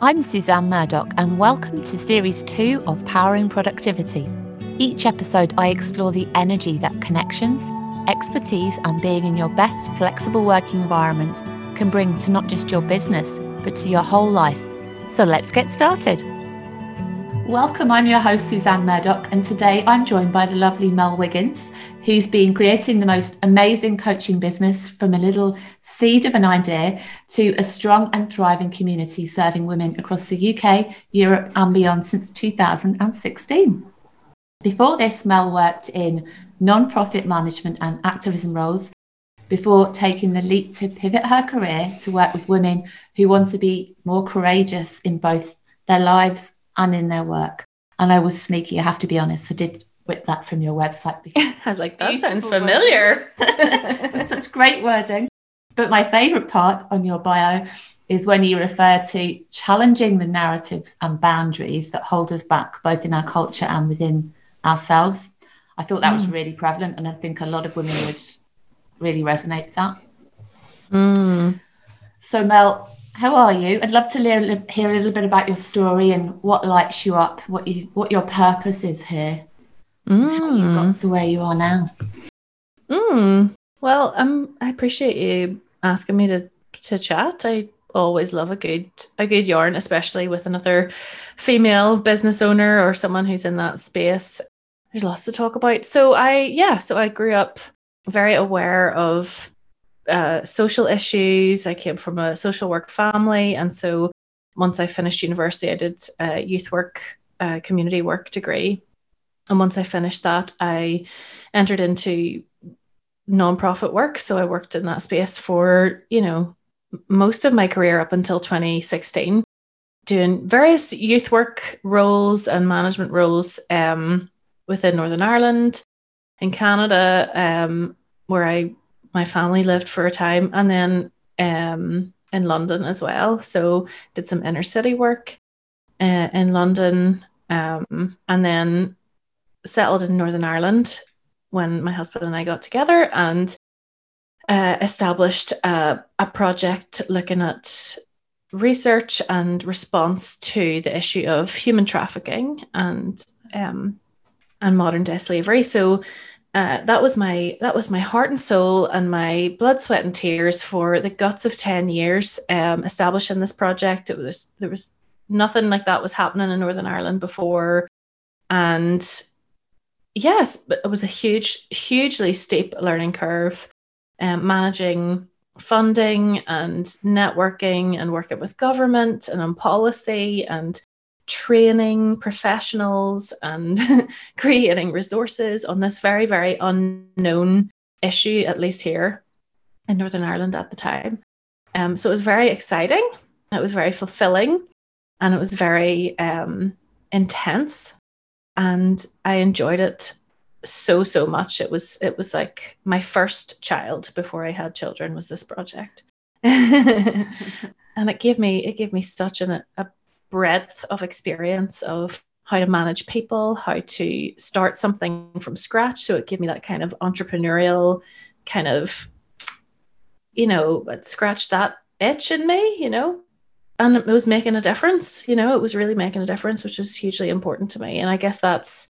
I'm Suzanne Murdoch, and welcome to Series 2 of Powering Productivity. Each episode, I explore the energy that connections, expertise, and being in your best flexible working environment can bring to not just your business, but to your whole life. So let's get started. Welcome, I'm your host, Suzanne Murdoch, and today I'm joined by the lovely Mel Wiggins, who's been creating the most amazing coaching business from a little seed of an idea to a strong and thriving community serving women across the UK, Europe, and beyond since 2016. Before this, Mel worked in non-profit management and activism roles before taking the leap to pivot her career to work with women who want to be more courageous in both their lives and in their work. And I was sneaky, I have to be honest. I did whip that from your website. Because I was like, that sounds familiar. such great wording. But my favourite part on your bio is when you refer to challenging the narratives and boundaries that hold us back, both in our culture and within ourselves. I thought that mm. was really prevalent, and I think a lot of women would really resonate with that. Mm. So, Mel, how are you? I'd love to hear, hear a little bit about your story and what lights you up, what you what your purpose is here, mm. how you got to where you are now. Mm. Well, um, I appreciate you asking me to to chat. I always love a good a good yarn, especially with another female business owner or someone who's in that space. There's lots to talk about. So I yeah, so I grew up very aware of uh, social issues. I came from a social work family. And so once I finished university, I did a youth work, community work degree. And once I finished that, I entered into nonprofit work. So I worked in that space for, you know, most of my career up until 2016, doing various youth work roles and management roles um, within Northern Ireland, in Canada, um, where I my family lived for a time, and then um, in London as well. So did some inner city work uh, in London, um, and then settled in Northern Ireland when my husband and I got together and uh, established a, a project looking at research and response to the issue of human trafficking and um, and modern day slavery. So uh, that was my that was my heart and soul and my blood, sweat, and tears for the guts of ten years um, establishing this project. It was there was nothing like that was happening in Northern Ireland before, and yes, but it was a huge, hugely steep learning curve. Um, managing funding and networking and working with government and on policy and training professionals and creating resources on this very, very unknown issue, at least here in Northern Ireland at the time. Um, so it was very exciting, it was very fulfilling, and it was very um, intense. And I enjoyed it so so much it was it was like my first child before i had children was this project and it gave me it gave me such an, a breadth of experience of how to manage people, how to start something from scratch. So it gave me that kind of entrepreneurial kind of, you know, it scratched that itch in me, you know, and it was making a difference, you know, it was really making a difference, which was hugely important to me. And I guess that's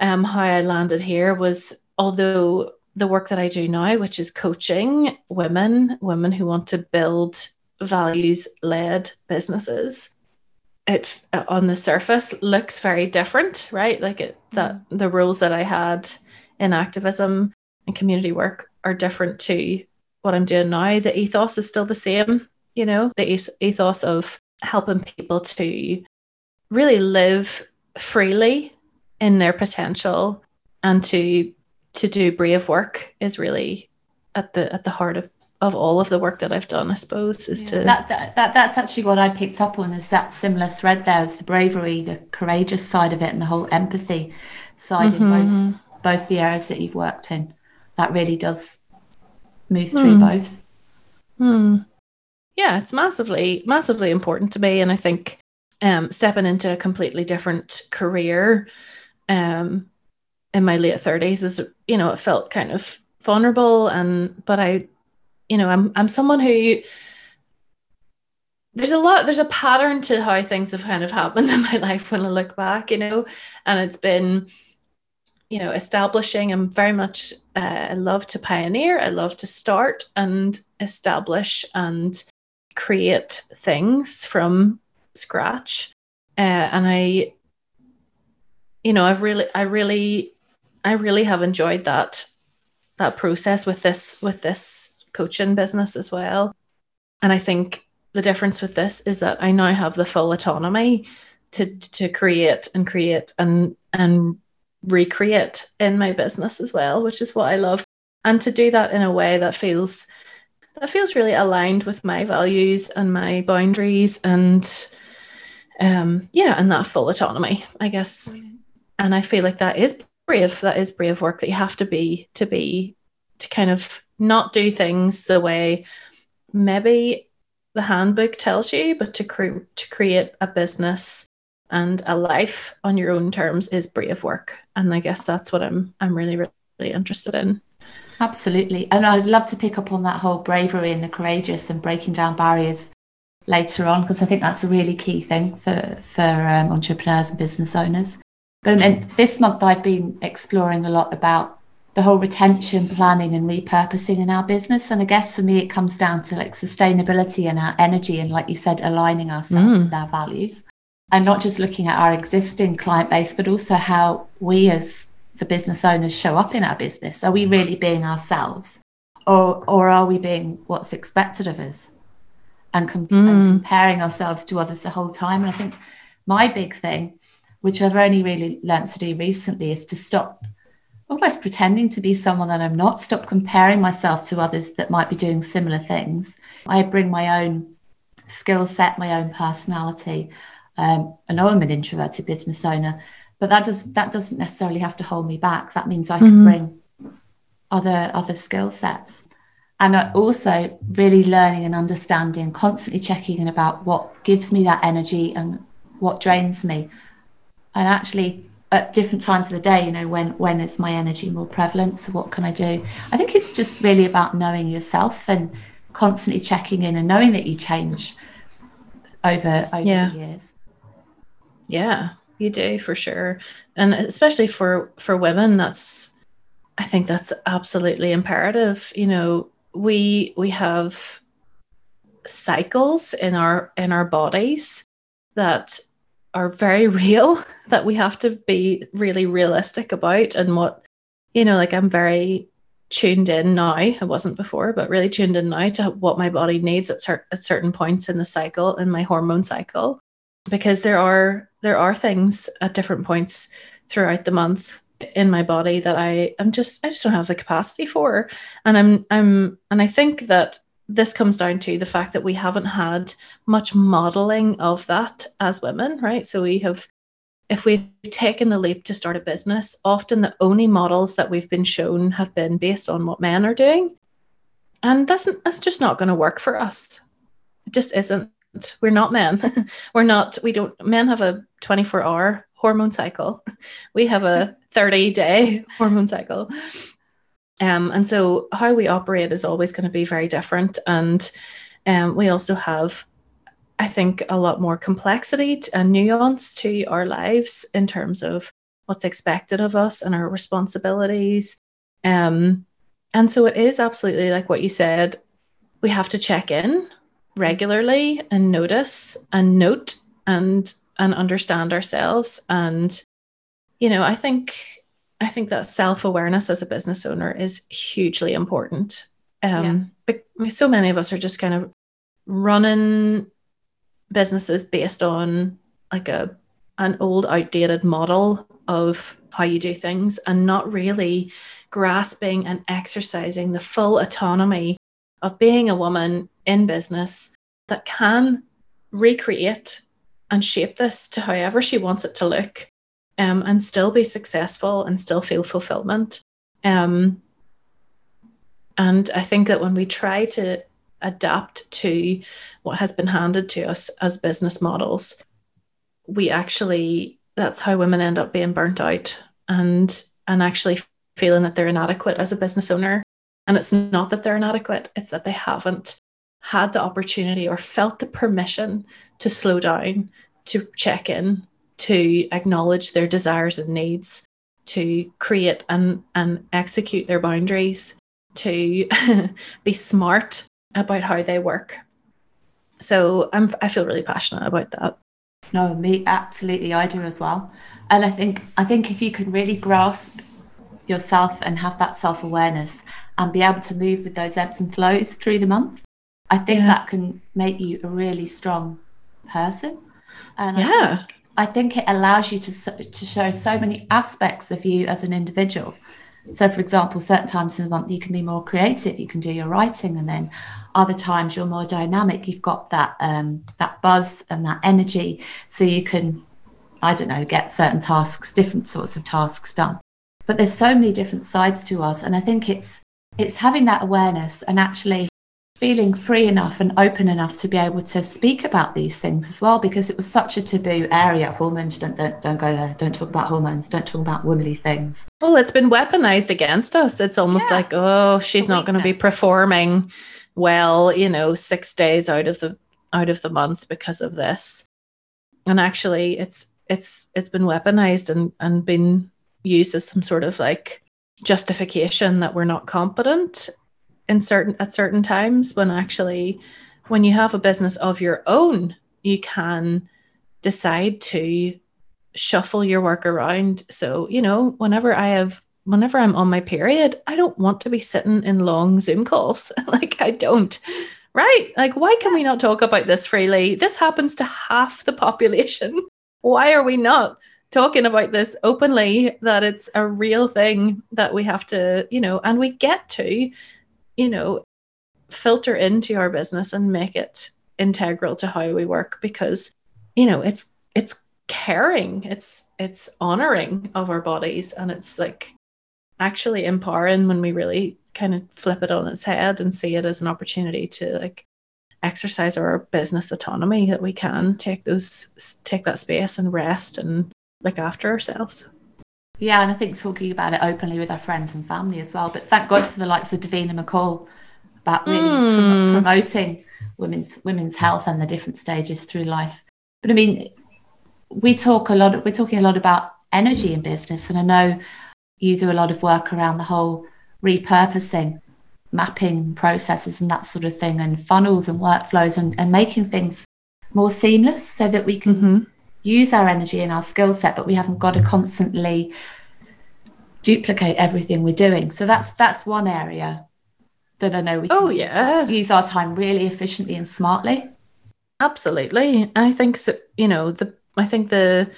um, how I landed here was although the work that I do now, which is coaching women, women who want to build values led businesses, it on the surface looks very different, right? Like it, that mm. the roles that I had in activism and community work are different to what I'm doing now. The ethos is still the same, you know, the ethos of helping people to really live freely in their potential and to to do brave work is really at the at the heart of of all of the work that I've done, I suppose, is yeah. to that, that, that that's actually what I picked up on is that similar thread there is the bravery, the courageous side of it, and the whole empathy side mm-hmm. in both both the areas that you've worked in. That really does move through mm. both. Mm. Yeah, it's massively massively important to me, and I think um, stepping into a completely different career um, in my late thirties was, you know, it felt kind of vulnerable, and but I you know, I'm I'm someone who there's a lot there's a pattern to how things have kind of happened in my life when I look back, you know, and it's been you know establishing i'm very much uh, i love to pioneer i love to start and establish and create things from scratch. Uh, and i you know i've really i really i really have enjoyed that that process with this with this coaching business as well and i think the difference with this is that i now have the full autonomy to to create and create and and recreate in my business as well, which is what I love. And to do that in a way that feels that feels really aligned with my values and my boundaries and um yeah, and that full autonomy, I guess. And I feel like that is brave. That is brave work that you have to be to be to kind of not do things the way maybe the handbook tells you, but to, cre- to create a business and a life on your own terms is brave work. And i guess that's what i'm i'm really really interested in. Absolutely. And i'd love to pick up on that whole bravery and the courageous and breaking down barriers later on because i think that's a really key thing for for um, entrepreneurs and business owners. But and this month i've been exploring a lot about the whole retention planning and repurposing in our business and i guess for me it comes down to like sustainability and our energy and like you said aligning ourselves mm. with our values and not just looking at our existing client base, but also how we as the business owners show up in our business. Are we really being ourselves? Or, or are we being what's expected of us and, com- mm. and comparing ourselves to others the whole time? And I think my big thing, which I've only really learned to do recently, is to stop almost pretending to be someone that I'm not, stop comparing myself to others that might be doing similar things. I bring my own skill set, my own personality. Um, I know I'm an introverted business owner, but that does that doesn't necessarily have to hold me back. That means I can mm-hmm. bring other other skill sets, and also really learning and understanding, constantly checking in about what gives me that energy and what drains me, and actually at different times of the day, you know, when when is my energy more prevalent? So what can I do? I think it's just really about knowing yourself and constantly checking in and knowing that you change over over yeah. the years. Yeah, you do for sure. And especially for for women, that's I think that's absolutely imperative. You know, we we have cycles in our in our bodies that are very real that we have to be really realistic about and what you know like i'm very tuned in now i wasn't before but really tuned in now to what my body needs at, cer- at certain points in the cycle in my hormone cycle because there are there are things at different points throughout the month in my body that I am just I just don't have the capacity for. And I'm I'm and I think that this comes down to the fact that we haven't had much modeling of that as women, right? So we have if we've taken the leap to start a business, often the only models that we've been shown have been based on what men are doing. And that's that's just not going to work for us. It just isn't we're not men we're not we don't men have a 24 hour hormone cycle we have a 30 day hormone cycle um, and so how we operate is always going to be very different. And um, we also have i think a lot more complexity and nuance to our lives in terms of what's expected of us and our responsibilities. Um, and so it is absolutely like what you said we have to check in regularly and notice and note and and understand ourselves. And you know i think i think that self-awareness as a business owner is hugely important um yeah. but so many of us are just kind of running businesses based on like a an old outdated model of how you do things and not really grasping and exercising the full autonomy of being a woman in business that can recreate and shape this to however she wants it to look um, and still be successful and still feel fulfillment. Um, and I think that when we try to adapt to what has been handed to us as business models, we actually that's how women end up being burnt out and and actually feeling that they're inadequate as a business owner. And it's not that they're inadequate, it's that they haven't had the opportunity or felt the permission to slow down, to check in, to acknowledge their desires and needs, to create and, and execute their boundaries, to be smart about how they work. So I'm, I feel really passionate about that. No, me absolutely, I do as well. And I think I think if you can really grasp yourself and have that self awareness and be able to move with those ebbs and flows through the month, I think yeah. that can make you a really strong person. And yeah. I think, I think it allows you to to show so many aspects of you as an individual. So, for example, certain times in the month you can be more creative, you can do your writing, and then other times you're more dynamic. You've got that um, that buzz and that energy, so you can, I don't know, get certain tasks, different sorts of tasks done. But there's so many different sides to us, and I think it's it's having that awareness and actually feeling free enough and open enough to be able to speak about these things as well because it was such a taboo area hormones don't, don't don't go there. Don't talk about hormones don't talk about womanly things. Well it's been weaponized against us. It's almost yeah. like oh she's not going to be performing well you know 6 days out of the out of the month because of this. And actually it's it's it's been weaponized and and been used as some sort of like justification that we're not competent in certain at certain times when actually when you have a business of your own you can decide to shuffle your work around. So you know whenever i have whenever i'm on my period i don't want to be sitting in long zoom calls. Like i don't. Right? Like why can we not talk about this freely? This happens to half the population. Why are we not talking about this openly that it's a real thing that we have to you know and we get to you know, filter into our business and make it integral to how we work because, you know, it's it's caring, it's it's honoring of our bodies and it's like actually empowering when we really kind of flip it on its head and see it as an opportunity to like exercise our business autonomy that we can take those take that space and rest and look after ourselves yeah, and I think talking about it openly with our friends and family as well. But thank God for the likes of Davina McCall about really mm. prom- promoting women's women's health and the different stages through life. But I mean, we talk a lot. We're talking a lot about energy in business, and I know you do a lot of work around the whole repurposing, mapping processes, and that sort of thing, and funnels and workflows, and, and making things more seamless so that we can. Mm-hmm use our energy and our skill set, but we haven't got to constantly duplicate everything we're doing. So that's that's one area that I know we oh, can oh, yeah. use our time really efficiently and smartly. Absolutely. I think so, you know, the I think the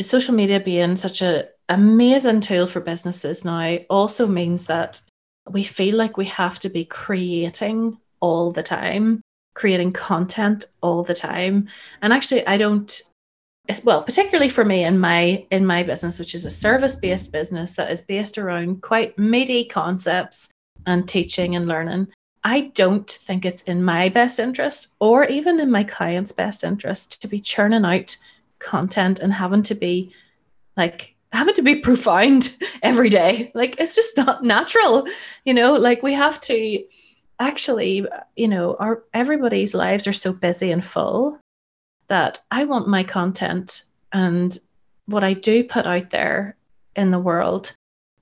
social media being such a amazing tool for businesses now also means that we feel like we have to be creating all the time creating content all the time and actually i don't well particularly for me in my in my business which is a service based business that is based around quite meaty concepts and teaching and learning i don't think it's in my best interest or even in my client's best interest to be churning out content and having to be like having to be profound every day. Like it's just not natural you know? Like we have to actually you know our everybody's lives are so busy and full that I want my content and what I do put out there in the world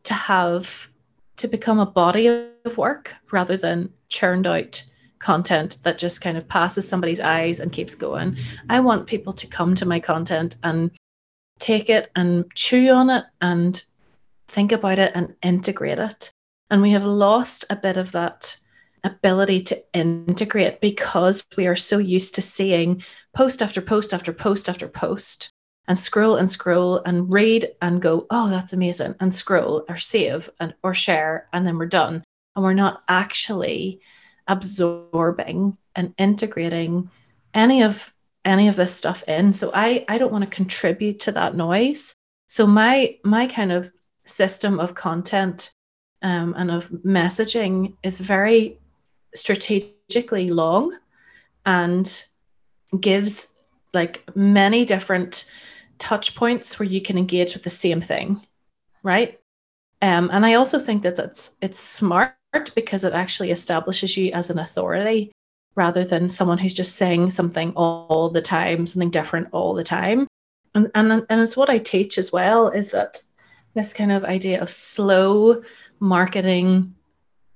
to have to become a body of work rather than churned out content that just kind of passes somebody's eyes and keeps going. I want people to come to my content and take it and chew on it and think about it and integrate it. And we have lost a bit of that ability to integrate because we are so used to seeing post after post after post after post and scroll and scroll and read and go, oh, that's amazing, and scroll or save and or share, and then we're done. And we're not actually absorbing and integrating any of any of this stuff in. So I I don't want to contribute to that noise. So my my kind of system of content um, and of messaging is very strategically long and gives like many different touch points where you can engage with the same thing right um, and i also think that that's it's smart because it actually establishes you as an authority rather than someone who's just saying something all the time, something different all the time. And and and it's what I teach as well is that this kind of idea of slow marketing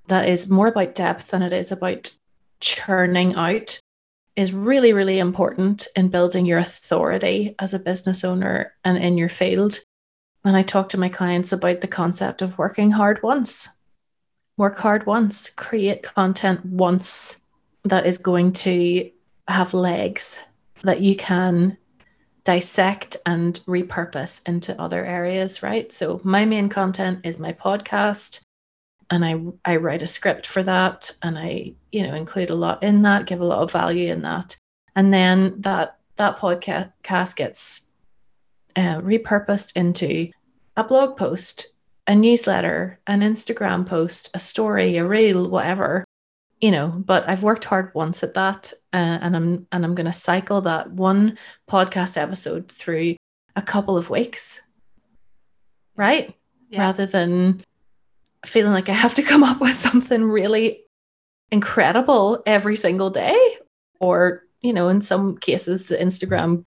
that is more about depth than it is about churning out is really, really important in building your authority as a business owner and in your field. And I talk to my clients about the concept of working hard once. Work hard once, create content once that is going to have legs that you can dissect and repurpose into other areas, right? So my main content is my podcast and I I write a script for that and I you know include a lot in that give a lot of value in that and then that that podcast gets uh, repurposed into a blog post a newsletter an Instagram post a story a reel whatever you know but I've worked hard once at that uh, and I'm and I'm going to cycle that one podcast episode through a couple of weeks right yeah. rather than feeling like I have to come up with something really incredible every single day. Or, you know, in some cases, the Instagram,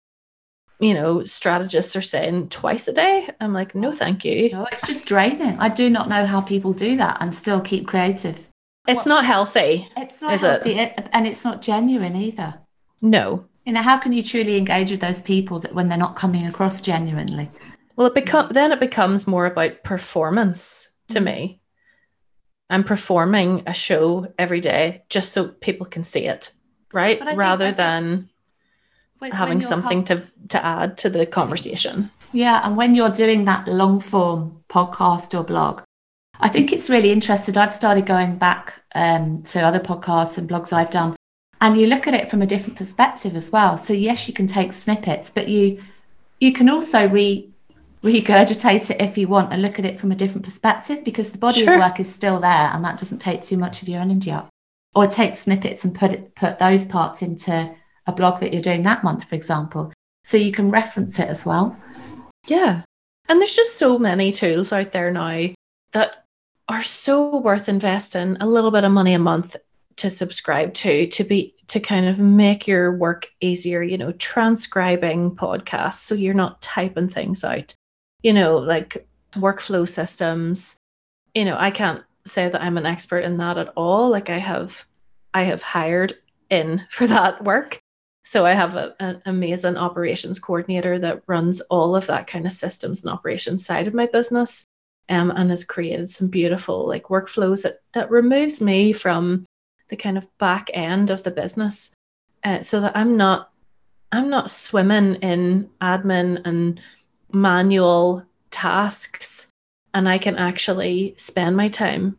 you know, strategists are saying twice a day. I'm like, no, thank you. No, it's just draining. I do not know how people do that and still keep creative. It's not healthy. It's not healthy. It? And it's not genuine either. No. You know, how can you truly engage with those people that when they're not coming across genuinely? Well, it become then it becomes more about performance to mm. me. I'm performing a show every day just so people can see it, right? Rather think, than when, having when something com- to to add to the conversation. Yeah, and when you're doing that long form podcast or blog, I think it's really interesting. I've started going back um, to other podcasts and blogs I've done, and you look at it from a different perspective as well. So yes, you can take snippets, but you you can also re regurgitate it if you want and look at it from a different perspective because the body sure. of work is still there and that doesn't take too much of your energy up. Or take snippets and put it put those parts into a blog that you're doing that month for example. So you can reference it as well. Yeah. And there's just so many tools out there now that are so worth investing a little bit of money a month to subscribe to to be to kind of make your work easier you know transcribing podcasts so you're not typing things out you know, like workflow systems. You know, I can't say that I'm an expert in that at all. Like I have I have hired in for that work. So I have a, an amazing operations coordinator that runs all of that kind of systems and operations side of my business. Um, and has created some beautiful like workflows that that removes me from the kind of back end of the business uh, so that i'm not i'm not swimming in admin and manual tasks and I can actually spend my time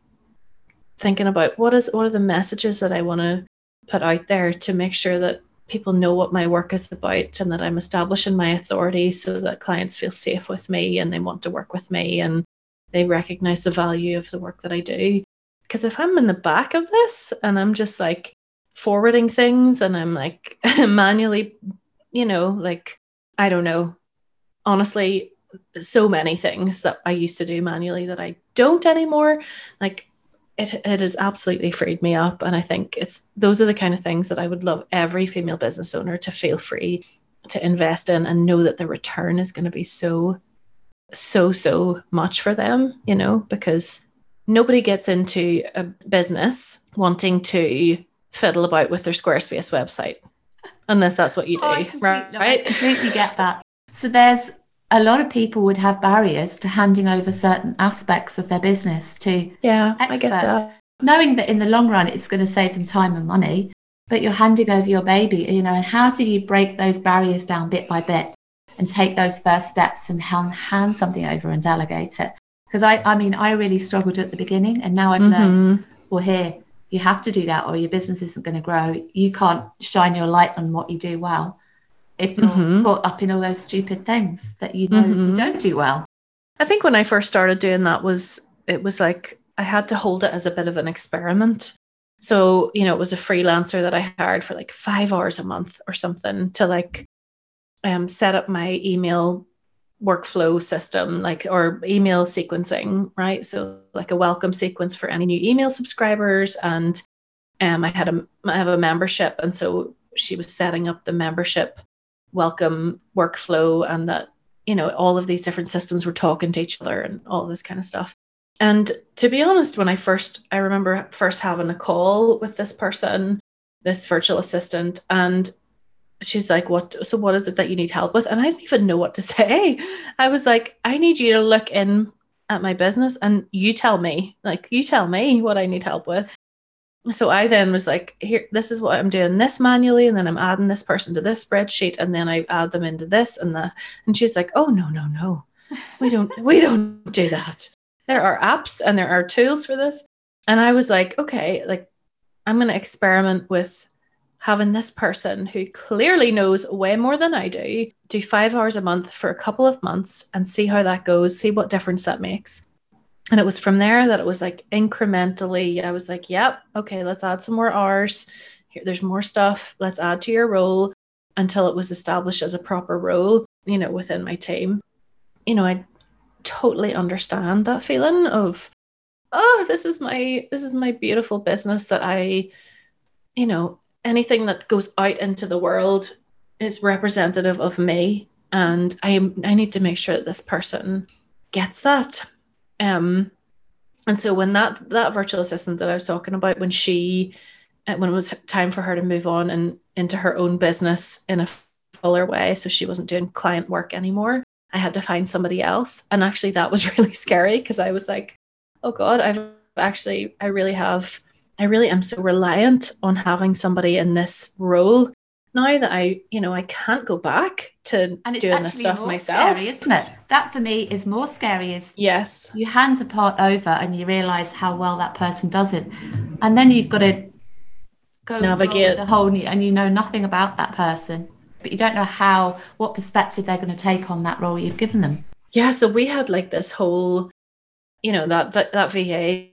thinking about what is what are the messages that I want to put out there to make sure that people know what my work is about and that I'm establishing my authority so that clients feel safe with me and they want to work with me and they recognize the value of the work that I do. Because if I'm in the back of this and I'm just like forwarding things and I'm like manually, you know, like, I don't know, honestly so many things that I used to do manually that I don't anymore. Like it, it has absolutely freed me up. And I think it's those are the kind of things that I would love every female business owner to feel free to invest in and know that the return is going to be so, so, so much for them, you know, because nobody gets into a business wanting to fiddle about with their Squarespace website unless that's what you do, oh, right? I completely get that. So there's a lot of people would have barriers to handing over certain aspects of their business to yeah experts, I get that. knowing that in the long run it's going to save them time and money but you're handing over your baby you know and how do you break those barriers down bit by bit and take those first steps and hand, hand something over and delegate it because I, I mean i really struggled at the beginning and now i've mm-hmm. learned well here you have to do that or your business isn't going to grow you can't shine your light on what you do well if you're mm-hmm. caught up in all those stupid things that you know mm-hmm. you don't do well. I think when I first started doing that was it was like I had to hold it as a bit of an experiment. So, you know, it was a freelancer that I hired for like five hours a month or something to like um, set up my email workflow system, like or email sequencing, right? So like a welcome sequence for any new email subscribers and Um, I had a I have a membership, and so she was setting up the membership welcome workflow, and that you know all of these different systems were talking to each other and all this kind of stuff. And to be honest, when I first I remember first having a call with this person, this virtual assistant, and she's like, What so what is it that you need help with? And I didn't even know what to say. I was like, I need you to look in at my business and you tell me, like, you tell me what I need help with. So I then was like, here, this is what I'm doing this manually, and then I'm adding this person to this spreadsheet, and then I add them into this and that. And she's like, Oh no, no, no. We don't we don't do that. There are apps and there are tools for this. And I was like, okay, like I'm gonna experiment with having this person who clearly knows way more than I do do five hours a month for a couple of months and see how that goes, see what difference that makes. And it was from there that it was like incrementally, I was like, yep, okay, let's add some more hours. Here, there's more stuff. Let's add to your role until it was established as a proper role, you know, within my team. You know, I totally understand that feeling of, oh, this is my this is my beautiful business that I, you know, anything that goes out into the world is representative of me and i i need to make sure that this person gets that um and so when that that virtual assistant that i was talking about when she uh, when it was time for her to move on and into her own business in a fuller way so she wasn't doing client work anymore i had to find somebody else. And actually that was really scary because i was like oh god i've actually i really have I really am so reliant on having somebody in this role now that I, you know, I can't go back to and doing this stuff myself. Scary, isn't it? That for me is more scary. Is yes, you hand a part over and you realise how well that person does it, and then you've got to go navigate the whole, new, and you know nothing about that person, but you don't know how, what perspective they're going to take on that role you've given them. Yeah, so we had like this whole, you know, that that, that VA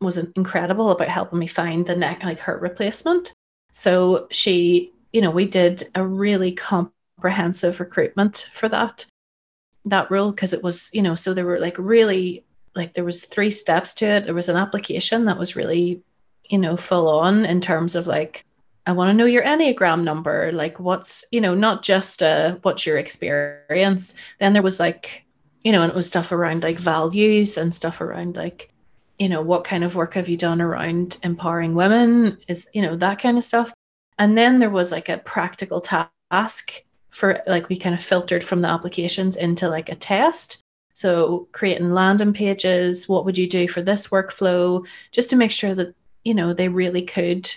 was incredible about helping me find the neck like her replacement. So she, you know, we did a really comprehensive recruitment for that that role because it was, you know, so there were like really like there was three steps to it. There was an application that was really, you know, full on in terms of like I want to know your Enneagram number, like what's, you know, not just uh what's your experience. Then there was like, you know, and it was stuff around like values and stuff around like you know, what kind of work have you done around empowering women? Is, you know, that kind of stuff. And then there was like a practical task for like we kind of filtered from the applications into like a test. So creating landing pages, what would you do for this workflow? Just to make sure that, you know, they really could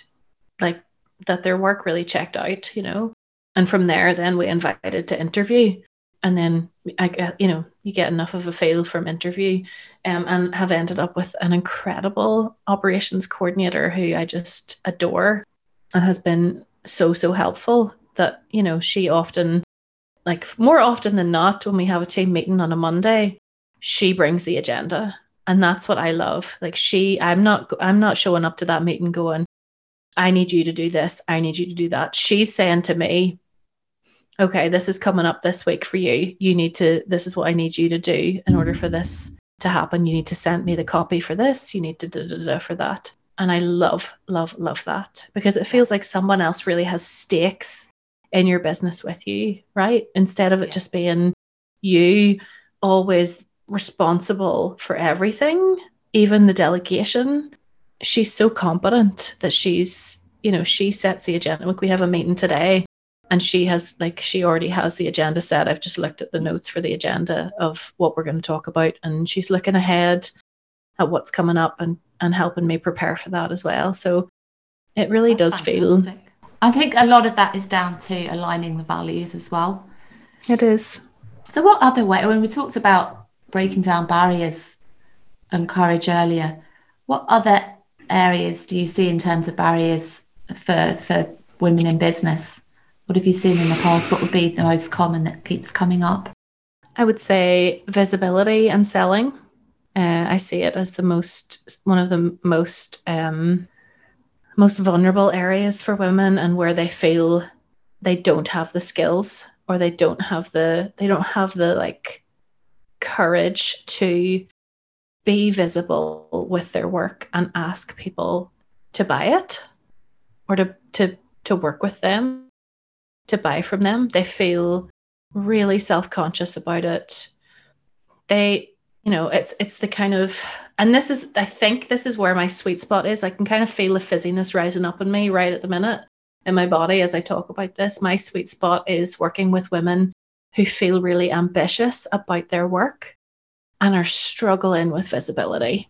like that their work really checked out, you know. And from there, then we invited to interview and then I you know, you get enough of a feel from interview um, and have ended up with an incredible operations coordinator who I just adore and has been so, so helpful that, you know, she often, like more often than not, when we have a team meeting on a Monday, she brings the agenda. And that's what I love. Like she, I'm not, I'm not showing up to that meeting going, I need you to do this. I need you to do that. She's saying to me, okay, this is coming up this week for you. You need to, this is what I need you to do in order for this to happen. You need to send me the copy for this. You need to do da da for that. And I love, love, love that because it feels like someone else really has stakes in your business with you, right? Instead of it just being you always responsible for everything, even the delegation. She's so competent that she's, you know, she sets the agenda. Like we have a meeting today and she has like she already has the agenda set i've just looked at the notes for the agenda of what we're going to talk about and she's looking ahead at what's coming up and and helping me prepare for that as well so it really That's does fantastic. feel i think a lot of that is down to aligning the values as well it is so what other way when we talked about breaking down barriers and courage earlier what other areas do you see in terms of barriers for for women in business what have you seen in the past? What would be the most common that keeps coming up? I would say visibility and selling. Uh, I see it as the most one of the most um, most vulnerable areas for women, and where they feel they don't have the skills or they don't have the they don't have the like courage to be visible with their work and ask people to buy it or to to to work with them, to buy from them. They feel really self-conscious about it. They, you know, it's it's the kind of and this is I think this is where my sweet spot is. I can kind of feel the fizziness rising up in me right at the minute in my body as I talk about this. My sweet spot is working with women who feel really ambitious about their work and are struggling with visibility.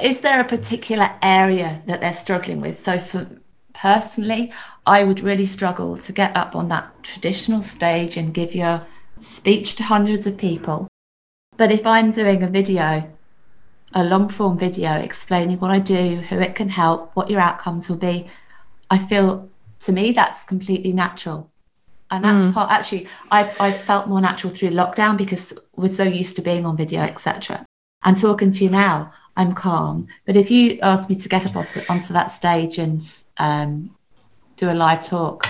Is there a particular area that they're struggling with? So, for personally, I would really struggle to get up on that traditional stage and give your speech to hundreds of people. But if I'm doing a video, a long form video explaining what I do, who it can help, what your outcomes will be, I feel to me that's completely natural. And that's mm. part actually I I felt more natural through lockdown because we're so used to being on video, etc. And talking to you now, I'm calm. But if you ask me to get up onto, onto that stage and um, do a live talk,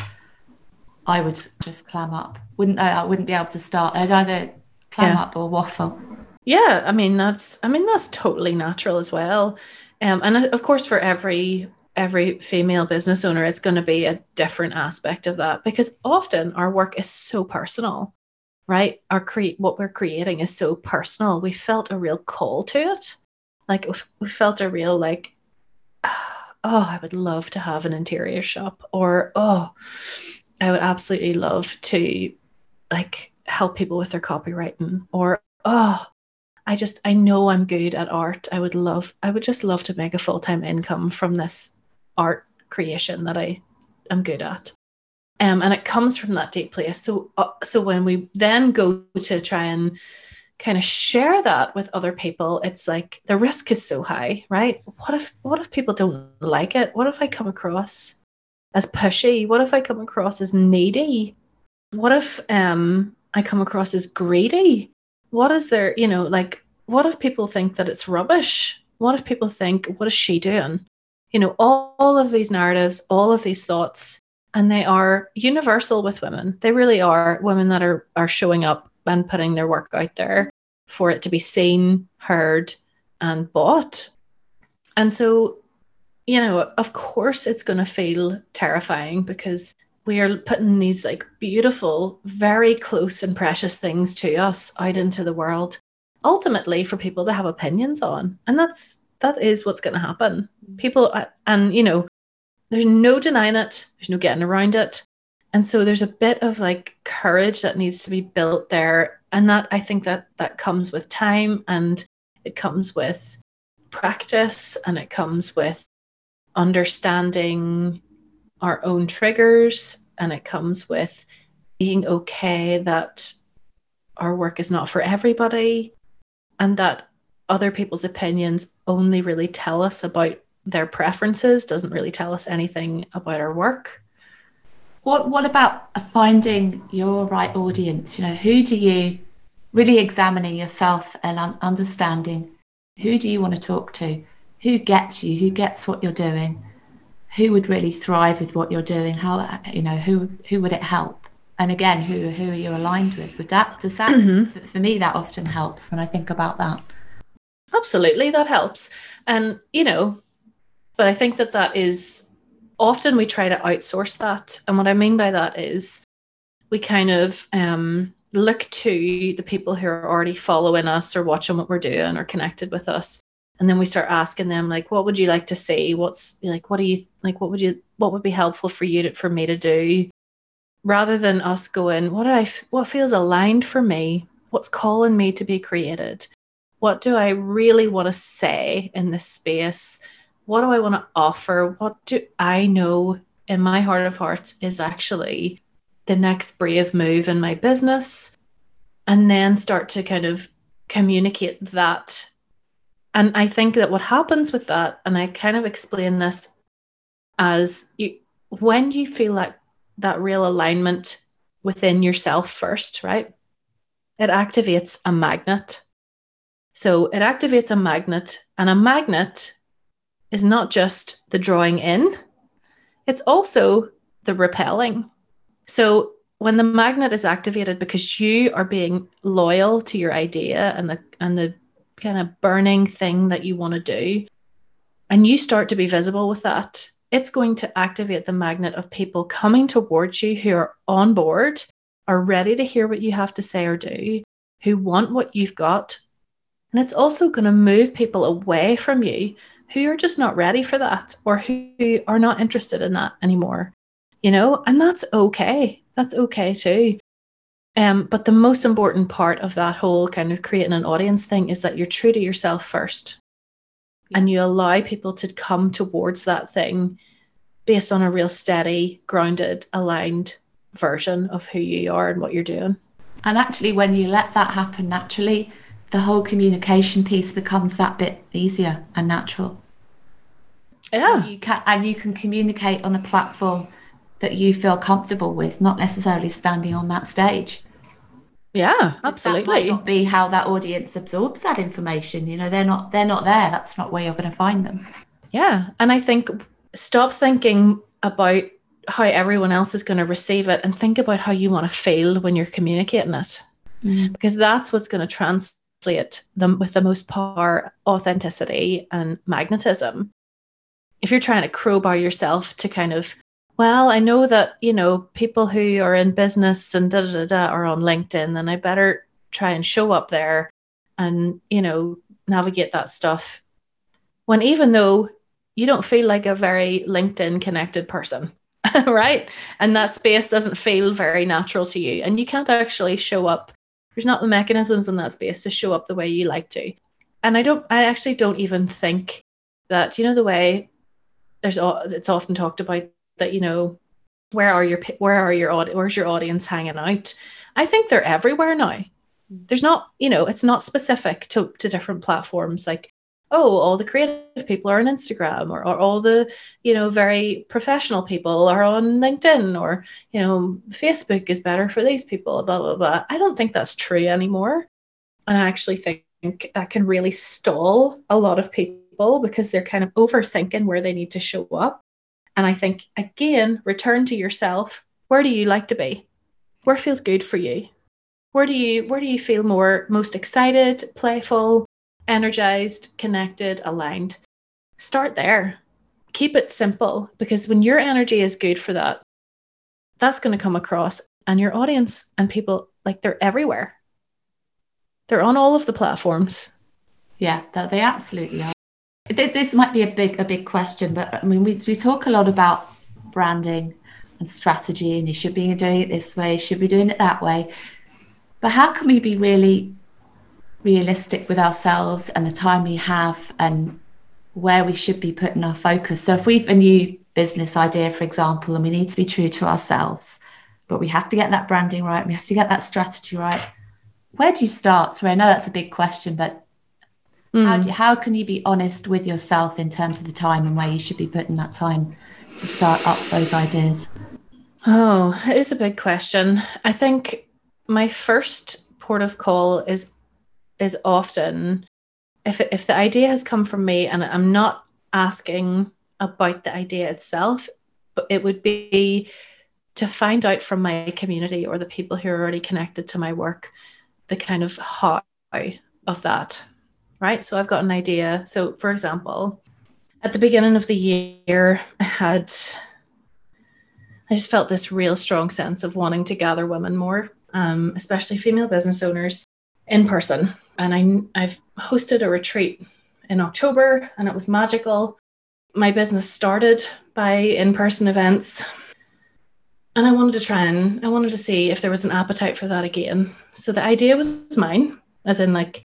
I would just clam up. Wouldn't I? I wouldn't be able to start. I'd either clam yeah. up or waffle. Yeah, I mean that's I mean that's totally natural as well. Um, and uh, of course, for every every female business owner, it's going to be a different aspect of that because often our work is so personal, right? Our create what we're creating is so personal. We felt a real call to it like we felt a real like oh i would love to have an interior shop or oh i would absolutely love to like help people with their copywriting or oh i just i know i'm good at art. I would love i would just love to make a full-time income from this art creation that i am good at. Um, and it comes from that deep place. So uh, so when we then go to try and kind of share that with other people it's like the risk is so high right? What if what if people don't like it? What if i come across as pushy? What if i come across as needy? What if um i come across as greedy. What is there you know like what if people think that it's rubbish? What if people think what is she doing? You know all, all of these narratives all of these thoughts and they are universal with women. They really are women that are are showing up and putting their work out there for it to be seen, heard, and bought. And so, you know, of course, it's going to feel terrifying because we are putting these like beautiful, very close and precious things to us out into the world, ultimately for people to have opinions on. And that's that is what's going to happen. People, uh, and you know, there's no denying it, there's no getting around it. And so there's a bit of like courage that needs to be built there. And that I think that that comes with time and it comes with practice and it comes with understanding our own triggers and it comes with being okay that our work is not for everybody and that other people's opinions only really tell us about their preferences doesn't really tell us anything about our work what what about finding your right audience? You know, who do you really examining yourself and understanding who do you want to talk to? Who gets you? Who gets what you're doing? Who would really thrive with what you're doing? How you know who who would it help? And again, who who are you aligned with? Would that does that mm-hmm. for me that often helps when I think about that. Absolutely, that helps. And you know, but I think that that is often we try to outsource that. And what I mean by that is we kind of um, look to the people who are already following us or watching what we're doing or connected with us. And then we start asking them, like, what would you like to see? What's like, what do you like? What would you, what would be helpful for you to, for me to do? Rather than us going, what do I, what feels aligned for me? What's calling me to be created? What do I really want to say in this space? what do I want to offer? What do I know in my heart of hearts is actually the next brave move in my business? And then start to kind of communicate that. And I think that what happens with that, and I kind of explain this as you when you feel like that real alignment within yourself first, right? It activates a magnet. So it activates a magnet, and a magnet is not just the drawing in, it's also the repelling. So when the magnet is activated because you are being loyal to your idea and the and the kind of burning thing that you want to do and you start to be visible with that it's going to activate the magnet of people coming towards you who are on board, are ready to hear what you have to say or do, who want what you've got. And it's also going to move people away from you who are just not ready for that or who are not interested in that anymore. You know, and that's okay. That's okay too. Um, but the most important part of that whole kind of creating an audience thing is that you're true to yourself first and you allow people to come towards that thing based on a real steady, grounded, aligned version of who you are and what you're doing. And actually, when you let that happen naturally, the whole communication piece becomes that bit easier and natural. Yeah. And you can, and you can communicate on a platform that you feel comfortable with, not necessarily standing on that stage. Yeah, absolutely. That might not be how that audience absorbs that information. You know, they're not they're not there. That's not where you're going to find them. Yeah, and I think stop thinking about how everyone else is going to receive it and think about how you want to feel when you're communicating it, mm. because that's what's going to translate them with the most power, authenticity, and magnetism. If you're trying to crowbar yourself to kind of well, I know that, you know, people who are in business and da da da, da are on LinkedIn, then I better try and show up there and, you know, navigate that stuff. When even though you don't feel like a very LinkedIn connected person, right? And that space doesn't feel very natural to you. And you can't actually show up. There's not the mechanisms in that space to show up the way you like to. And I don't, I actually don't even think that, you know, the way there's, it's often talked about that you know where are your where are your where's your audience hanging out? I think they're everywhere now. Mm-hmm. There's not you know it's not specific to, to different platforms like oh all the creative people are on instagram or, or all the you know very professional people are on linkedin or you know facebook is better for these people blah blah blah. I don't think that's true anymore. And i actually think that can really stall a lot of people because they're kind of overthinking where they need to show up and I think, again, return to yourself. Where do you like to be? Where feels good for you? Where do you where do you feel more most excited, playful, energized, connected, aligned? Start there. Keep it simple because when your energy is good for that, that's going to come across and your audience and people like they're everywhere. They're on all of the platforms. Yeah, they absolutely are. This might be a big a big question, but I mean, we, we talk a lot about branding and strategy, and you should be doing it this way, should be doing it that way. But how can we be really realistic with ourselves and the time we have and where we should be putting our focus? So if we've a new business idea, for example, and we need to be true to ourselves, but we have to get that branding right, we have to get that strategy right. Where do you start? So I know that's a big question, but Mm. How, do, how can you be honest with yourself in terms of the time and where you should be putting that time to start up those ideas? Oh, it is a big question. I think my first port of call is is often if if the idea has come from me and I'm not asking about the idea itself, but it would be to find out from my community or the people who are already connected to my work the kind of how of that right? So I've got an idea. So, for example, at the beginning of the year, I had, I just felt this real strong sense of wanting to gather women more, um, especially female business owners in person. And I, I've hosted a retreat in October and it was magical. My business started by in person events. And I wanted to try and I wanted to see if there was an appetite for that again. So the idea was mine, as in, like,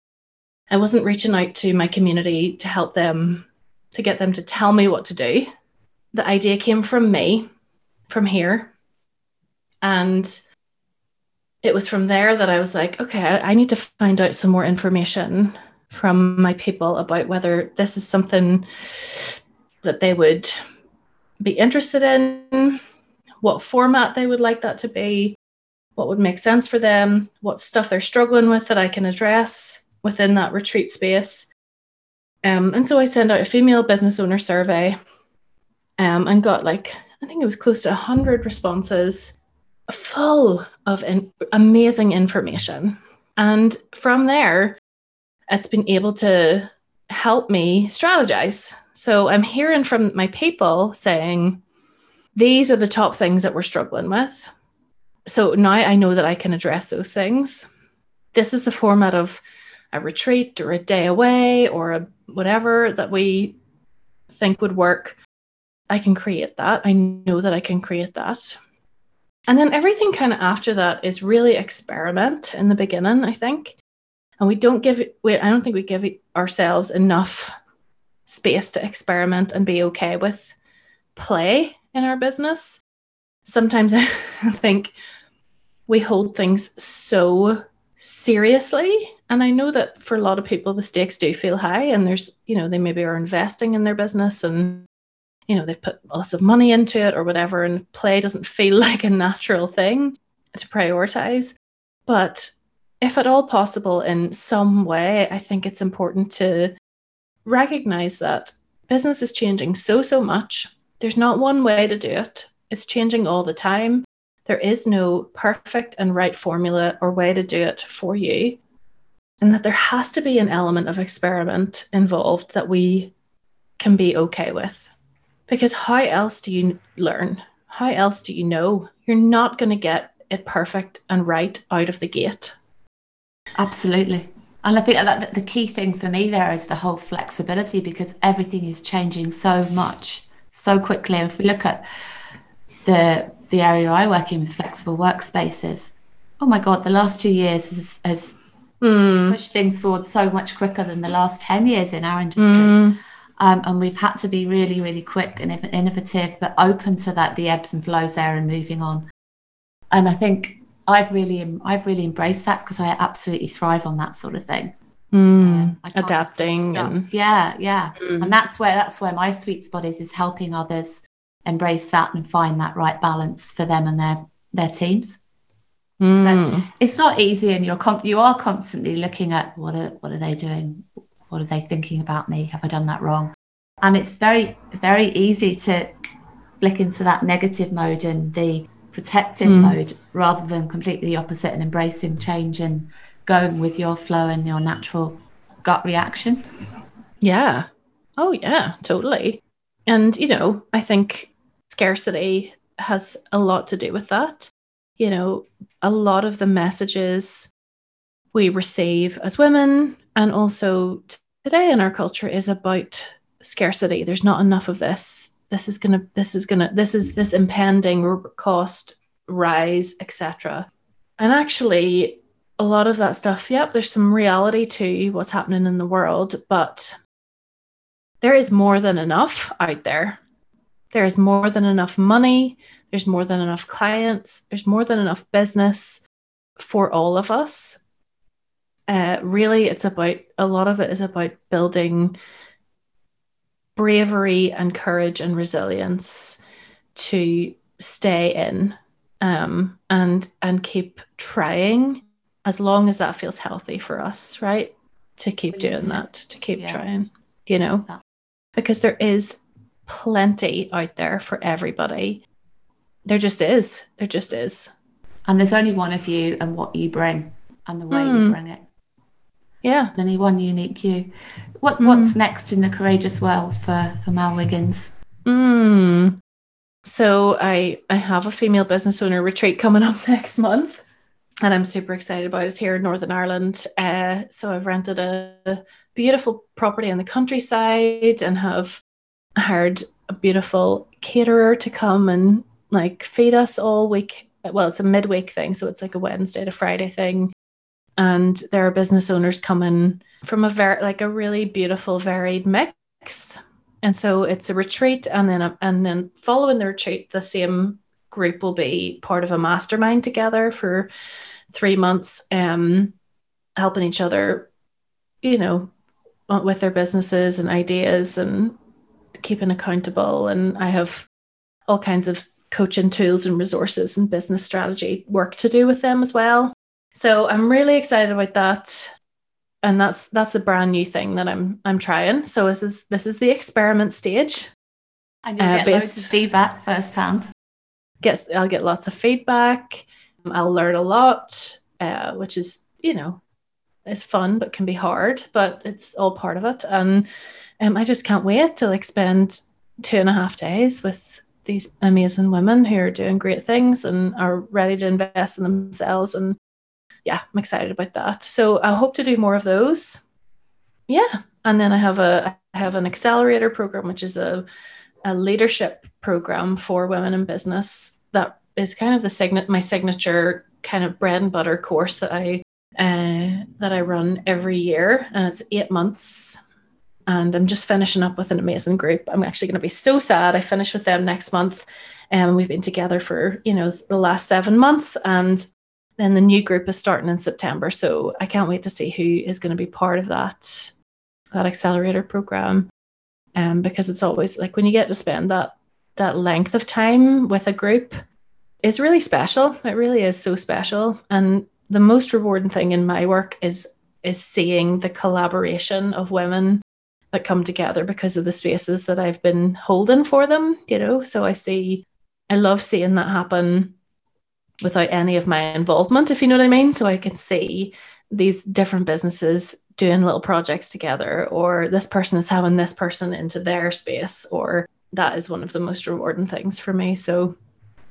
I wasn't reaching out to my community to help them, to get them to tell me what to do. The idea came from me, from here. And it was from there that I was like, okay, I need to find out some more information from my people about whether this is something that they would be interested in, what format they would like that to be, what would make sense for them, what stuff they're struggling with that I can address, within that retreat space. Um, and so I sent out a female business owner survey um, and got like, I think it was close to 100 responses, full of in- amazing information. And from there, it's been able to help me strategize So I'm hearing from my people saying, these are the top things that we're struggling with. So now I know that I can address those things. This is the format of a retreat or a day away or a whatever that we think would work. I can create that. I know that I can create that. And then everything kind of after that is really experiment in the beginning, I think. And we don't give it, I don't think we give ourselves enough space to experiment and be okay with play in our business. Sometimes I think we hold things so seriously. And I know that for a lot of people, the stakes do feel high, and there's, you know, they maybe are investing in their business and you know, they've put lots of money into it or whatever, and play doesn't feel like a natural thing to prioritize. But if at all possible, in some way, I think it's important to recognize that business is changing so, so much. There's not one way to do it, it's changing all the time. There is no perfect and right formula or way to do it for you. And that there has to be an element of experiment involved that we can be okay with. Because how else do you learn? How else do you know? You're not going to get it perfect and right out of the gate. Absolutely. And I think that the key thing for me there is the whole flexibility because everything is changing so much so quickly. And if we look at the the area I work in with flexible workspaces, oh my god, the last two years has, has mm. pushed things forward so much quicker than the last ten years in our industry. Mm. Um, and we've had to be really, really quick and innovative, but open to that the ebbs and flows there and moving on. And I think I've really, I've really embraced that because I absolutely thrive on that sort of thing. Mm, adapting and yeah yeah mm. and that's where that's where my sweet spot is is helping others embrace that and find that right balance for them and their their teams mm. it's not easy and you're con- you are constantly looking at what are what are they doing what are they thinking about me? Have I done that wrong? And it's very, very easy to flick into that negative mode and the protective mm. mode rather than completely opposite and embracing change and going with your flow and your natural gut reaction. Yeah. Oh, yeah, totally. And, you know, I think scarcity has a lot to do with that. You know, a lot of the messages we receive as women and also today in our culture is about scarcity. There's not enough of this. This is gonna. This is gonna. This is this impending cost rise, etc. And actually, a lot of that stuff. Yep, there's some reality to what's happening in the world, but there is more than enough out there. There is more than enough money. There's more than enough clients. There's more than enough business for all of us. Uh, really it's about a lot of it is about building bravery and courage and resilience to stay in um, and and keep trying as long as that feels healthy for us right? To keep doing that to keep yeah. trying you know? Because there is plenty out there for everybody there just is there just is and there's only one of you and what you bring and the way mm. you hmm. bring it yeah. There's only one unique you. What mm. What's next in the courageous world for, for Mel Wiggins? Mm. So I I have a female business owner retreat coming up next month, and I'm super excited about it. Here in Northern Ireland. Uh, so I've rented a beautiful property in the countryside and have hired a beautiful caterer to come and like feed us all week. Well, it's a midweek thing, so it's like a Wednesday to Friday thing and there are business owners coming from a very like a really beautiful varied mix and so it's a retreat and then a, and then following the retreat the same group will be part of a mastermind together for three months um helping each other you know with their businesses and ideas and keeping accountable and i have all kinds of coaching tools and resources and business strategy work to do with them as well so I'm really excited about that. And that's that's a brand new thing that I'm I'm trying. So this is this is the experiment stage. And you'll uh, get based, loads of feedback firsthand. Guess I'll get lots of feedback. I'll learn a lot, uh, which is, you know, is fun but can be hard, but it's all part of it. And um, I just can't wait to like spend two and a half days with these amazing women who are doing great things and are ready to invest in themselves. And yeah, I'm excited about that. So I hope to do more of those. Yeah. And then I have a I have an accelerator program, which is a, a leadership program for women in business that is kind of the signet my signature kind of bread and butter course that I uh, that I run every year, and it's eight months. And I'm just finishing up with an amazing group. I'm actually going to be so sad. I finish with them next month, and um, we've been together for you know the last seven months, and then the new group is starting in September. So I can't wait to see who is going to be part of that that accelerator program. Um, because it's always like when you get to spend that that length of time with a group is really special. It really is so special. And the most rewarding thing in my work is is seeing the collaboration of women that come together because of the spaces that I've been holding for them, you know. So I see I love seeing that happen without any of my involvement, if you know what I mean. So I can see these different businesses doing little projects together, or this person is having this person into their space, or that is one of the most rewarding things for me. So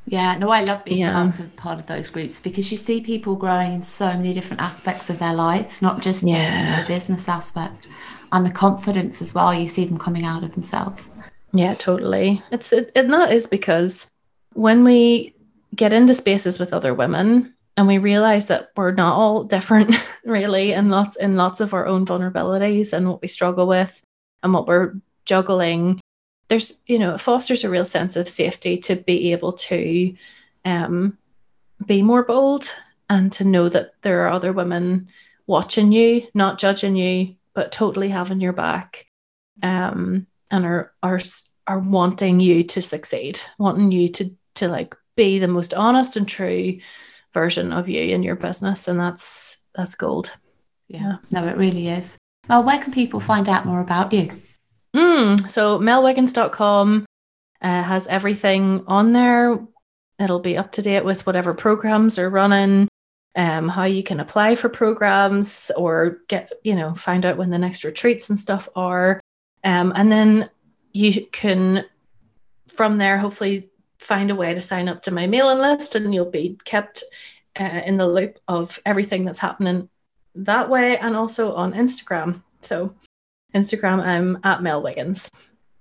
yeah, no, I love being yeah. part of part of those groups because you see people growing in so many different aspects of their lives, not just yeah. the business aspect and the confidence as well. You see them coming out of themselves. Yeah, totally. It's it, and that is because when we get into spaces with other women and we realize that we're not all different really and lots in lots of our own vulnerabilities and what we struggle with and what we're juggling there's you know it fosters a real sense of safety to be able to um, be more bold and to know that there are other women watching you not judging you but totally having your back um, and are are are wanting you to succeed wanting you to to like be the most honest and true version of you in your business and that's that's gold. Yeah. No it really is. Well where can people find out more about you? Mm, so melwiggins.com uh, has everything on there. It'll be up to date with whatever programs are running, um, how you can apply for programs or get, you know, find out when the next retreats and stuff are. Um, and then you can, from there, hopefully find a way to sign up to my mailing list and you'll be kept uh, in the loop of everything that's happening that way and also on Instagram. So Instagram, I'm at Mel Wiggins.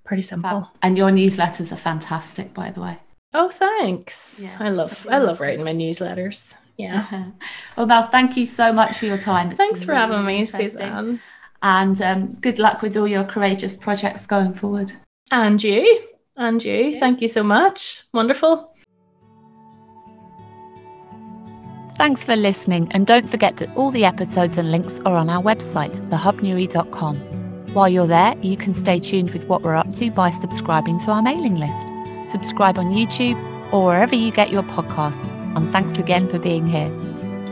Pretty simple. And your newsletters are fantastic, by the way. Oh, thanks. Yes. I love I love writing my newsletters. Yeah. well, Mel, thank you so much for your time. It's thanks for really having me, Suzanne. And um, good luck with all your courageous projects going forward. And you. And you. Yeah. Thank you so much. Wonderful. Thanks for listening, and don't forget that all the episodes and links are on our website, thehubnewry.com. While you're there, you can stay tuned with what we're up to by subscribing to our mailing list. Subscribe on YouTube or wherever you get your podcasts. And thanks again for being here.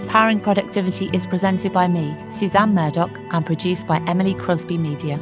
Powering Productivity is presented by me, Suzanne Murdoch, and produced by Emily Crosby Media.